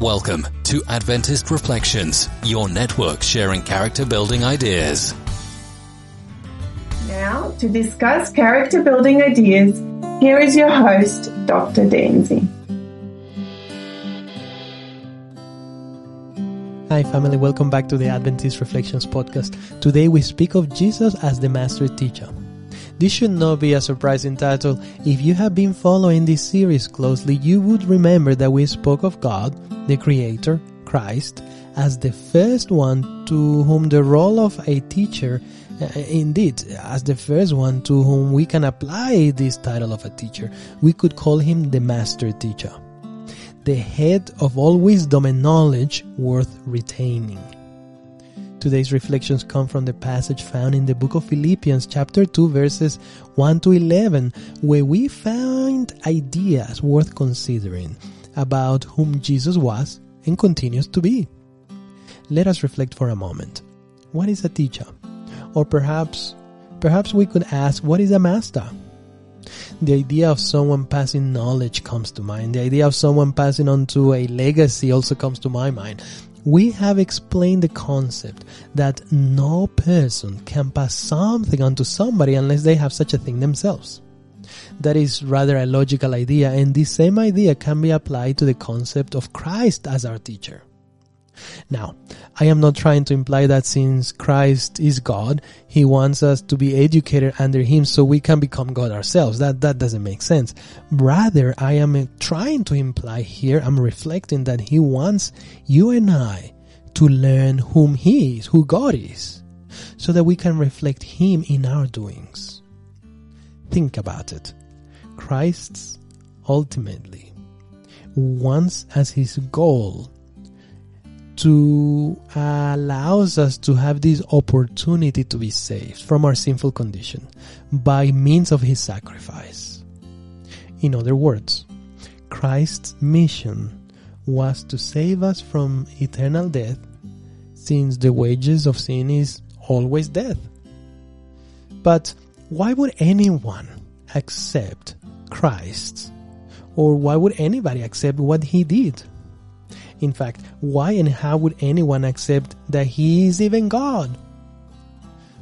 Welcome to Adventist Reflections, your network sharing character building ideas. Now, to discuss character building ideas, here is your host, Dr. Danzy. Hi, family. Welcome back to the Adventist Reflections podcast. Today we speak of Jesus as the master teacher. This should not be a surprising title. If you have been following this series closely, you would remember that we spoke of God, the Creator, Christ, as the first one to whom the role of a teacher, uh, indeed, as the first one to whom we can apply this title of a teacher. We could call him the master teacher. The head of all wisdom and knowledge worth retaining. Today's reflections come from the passage found in the book of Philippians chapter 2 verses 1 to 11 where we find ideas worth considering about whom Jesus was and continues to be. Let us reflect for a moment. What is a teacher? Or perhaps, perhaps we could ask, what is a master? The idea of someone passing knowledge comes to mind. The idea of someone passing on to a legacy also comes to my mind we have explained the concept that no person can pass something on to somebody unless they have such a thing themselves. That is rather a logical idea, and this same idea can be applied to the concept of Christ as our teacher. Now, I am not trying to imply that since Christ is God, He wants us to be educated under Him so we can become God ourselves. That, that doesn't make sense. Rather, I am trying to imply here, I'm reflecting that He wants you and I to learn whom He is, who God is, so that we can reflect Him in our doings. Think about it. Christ's ultimately wants as His goal to allows us to have this opportunity to be saved from our sinful condition by means of his sacrifice. In other words, Christ's mission was to save us from eternal death since the wages of sin is always death. But why would anyone accept Christ? Or why would anybody accept what he did? In fact, why and how would anyone accept that he is even God?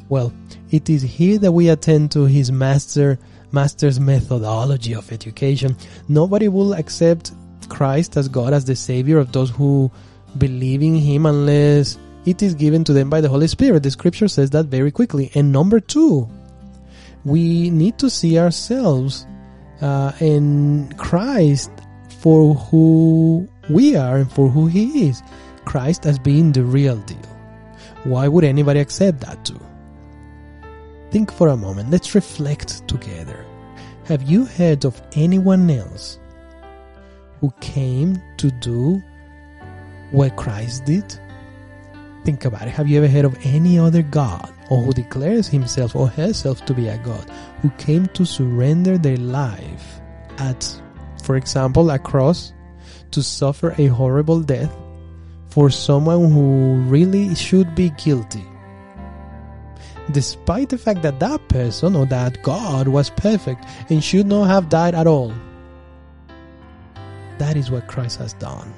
Well, it is here that we attend to his master master's methodology of education. Nobody will accept Christ as God as the savior of those who believe in him unless it is given to them by the Holy Spirit. The scripture says that very quickly. And number two, we need to see ourselves uh, in Christ for who we are and for who He is. Christ as being the real deal. Why would anybody accept that too? Think for a moment. Let's reflect together. Have you heard of anyone else who came to do what Christ did? Think about it. Have you ever heard of any other God or who declares himself or herself to be a God who came to surrender their life at, for example, a cross to suffer a horrible death for someone who really should be guilty. Despite the fact that that person or that God was perfect and should not have died at all. That is what Christ has done.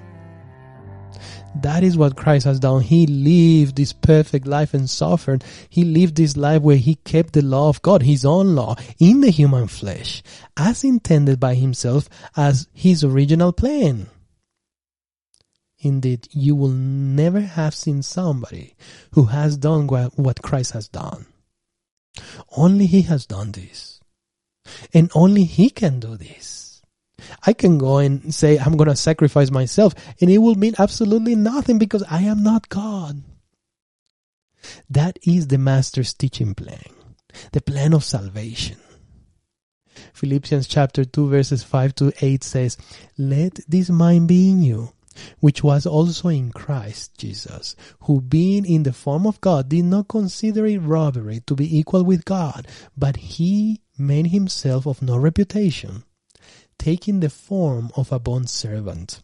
That is what Christ has done. He lived this perfect life and suffered. He lived this life where he kept the law of God, his own law, in the human flesh, as intended by himself as his original plan. Indeed, you will never have seen somebody who has done what Christ has done. Only He has done this. And only He can do this. I can go and say, I'm going to sacrifice myself, and it will mean absolutely nothing because I am not God. That is the Master's teaching plan, the plan of salvation. Philippians chapter 2 verses 5 to 8 says, Let this mind be in you, which was also in Christ Jesus, who being in the form of God did not consider it robbery to be equal with God, but he made himself of no reputation, taking the form of a bond servant.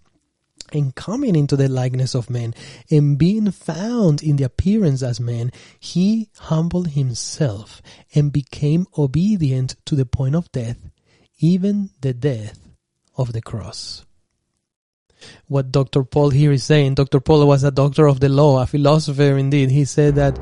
And coming into the likeness of men, and being found in the appearance as man, he humbled himself and became obedient to the point of death, even the death of the cross. what Dr. Paul here is saying. Dr. Paul was a doctor of the law, a philosopher indeed. He said that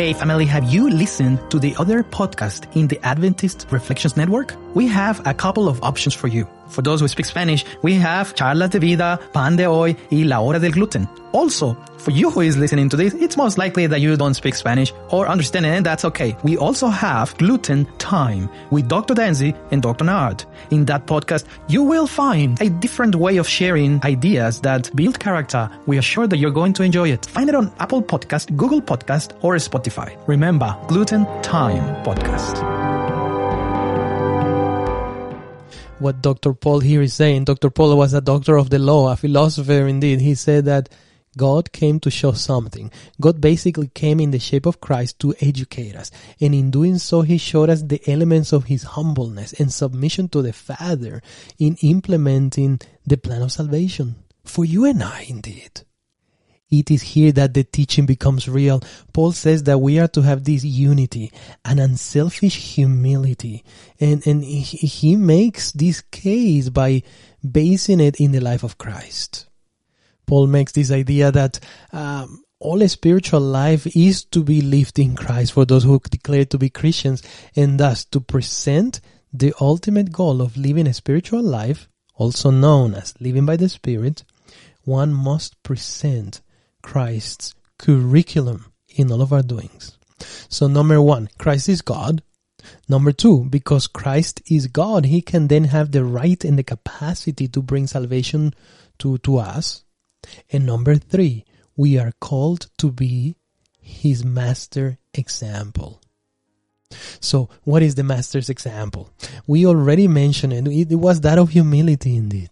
Hey family, have you listened to the other podcast in the Adventist Reflections Network? We have a couple of options for you. For those who speak Spanish, we have Charlas de Vida, Pan de Hoy, y La Hora del Gluten. Also, for you who is listening to this, it's most likely that you don't speak Spanish or understand it, and that's okay. We also have Gluten Time with Dr. Danzy and Dr. Nard. In that podcast, you will find a different way of sharing ideas that build character. We are sure that you're going to enjoy it. Find it on Apple Podcast, Google Podcast, or Spotify. Remember, Gluten Time Podcast. What Dr. Paul here is saying. Dr. Paul was a doctor of the law, a philosopher indeed. He said that God came to show something. God basically came in the shape of Christ to educate us. And in doing so, He showed us the elements of His humbleness and submission to the Father in implementing the plan of salvation. For you and I, indeed. It is here that the teaching becomes real. Paul says that we are to have this unity, an unselfish humility. And, and he, he makes this case by basing it in the life of Christ. Paul makes this idea that um, all spiritual life is to be lived in Christ for those who declare to be Christians, and thus to present the ultimate goal of living a spiritual life, also known as living by the Spirit, one must present Christ's curriculum in all of our doings. So number one, Christ is God. Number two, because Christ is God, he can then have the right and the capacity to bring salvation to, to us. And number three, we are called to be his master example. So, what is the master's example? We already mentioned it. It was that of humility indeed.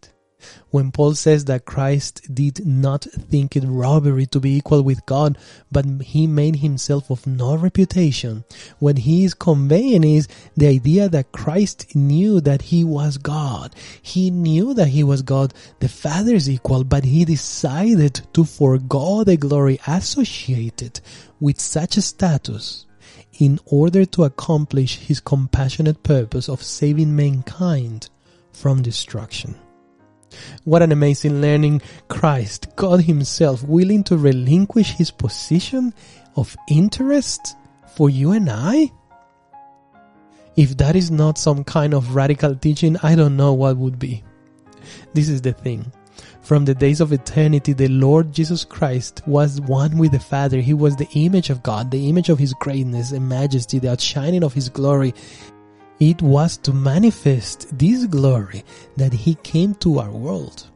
When Paul says that Christ did not think it robbery to be equal with God, but he made himself of no reputation, what he is conveying is the idea that Christ knew that he was God. He knew that he was God, the Father's equal, but he decided to forego the glory associated with such a status in order to accomplish his compassionate purpose of saving mankind from destruction. What an amazing learning. Christ, God Himself, willing to relinquish His position of interest for you and I? If that is not some kind of radical teaching, I don't know what would be. This is the thing. From the days of eternity, the Lord Jesus Christ was one with the Father. He was the image of God, the image of His greatness and majesty, the outshining of His glory. It was to manifest this glory that he came to our world,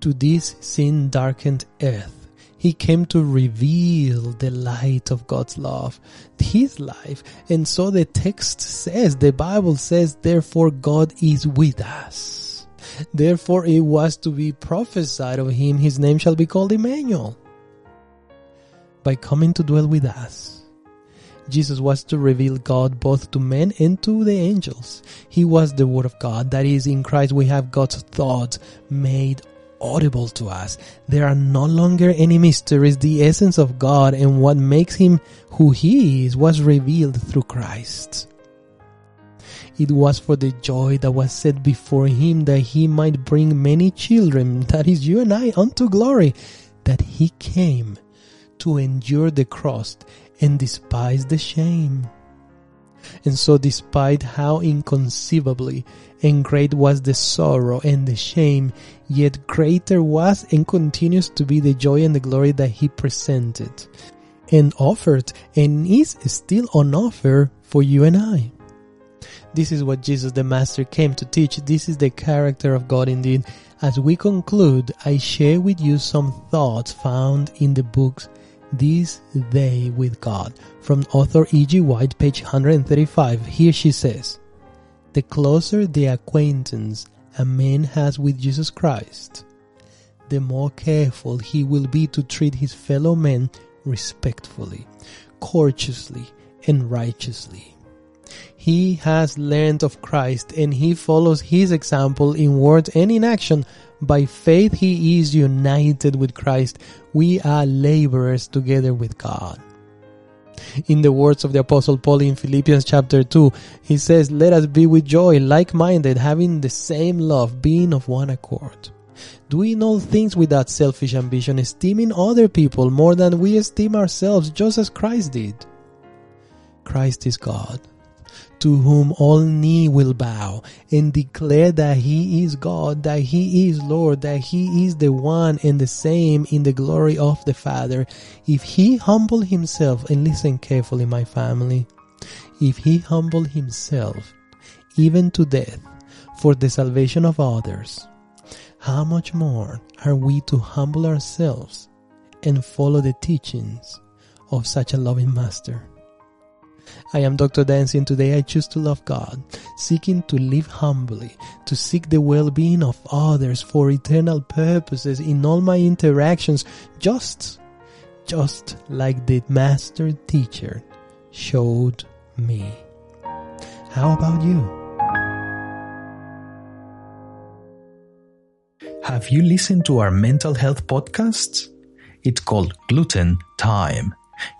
to this sin darkened earth. He came to reveal the light of God's love, His life. And so the text says, the Bible says, therefore God is with us. Therefore it was to be prophesied of Him, His name shall be called Emmanuel. By coming to dwell with us Jesus was to reveal God both to men and to the angels. He was the Word of God. That is, in Christ we have God's thoughts made audible to us. There are no longer any mysteries. The essence of God and what makes Him who He is was revealed through Christ. It was for the joy that was set before Him that He might bring many children, that is you and I, unto glory, that He came to endure the cross and despise the shame. And so despite how inconceivably and great was the sorrow and the shame, yet greater was and continues to be the joy and the glory that he presented and offered and is still on offer for you and I. This is what Jesus the Master came to teach. This is the character of God indeed. As we conclude, I share with you some thoughts found in the books this Day with God from author E.G. White, page 135. Here she says, The closer the acquaintance a man has with Jesus Christ, the more careful he will be to treat his fellow men respectfully, courteously, and righteously. He has learned of Christ and he follows his example in word and in action by faith he is united with Christ. We are laborers together with God. In the words of the apostle Paul in Philippians chapter 2, he says, let us be with joy, like-minded, having the same love, being of one accord. Doing all things without selfish ambition, esteeming other people more than we esteem ourselves, just as Christ did. Christ is God to whom all knee will bow and declare that he is God, that he is Lord, that he is the one and the same in the glory of the Father. If he humble himself, and listen carefully, my family, if he humble himself even to death for the salvation of others, how much more are we to humble ourselves and follow the teachings of such a loving Master? I am Dr. Dancy and today I choose to love God, seeking to live humbly, to seek the well-being of others for eternal purposes in all my interactions, just, just like the master teacher showed me. How about you? Have you listened to our mental health podcasts? It's called Gluten Time.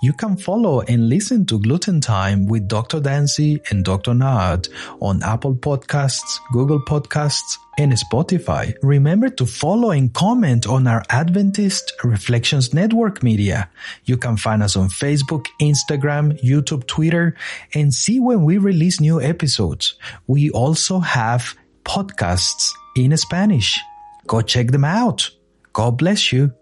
You can follow and listen to Gluten Time with Dr. Dancy and Dr. Naad on Apple Podcasts, Google Podcasts, and Spotify. Remember to follow and comment on our Adventist Reflections Network media. You can find us on Facebook, Instagram, YouTube, Twitter, and see when we release new episodes. We also have podcasts in Spanish. Go check them out. God bless you.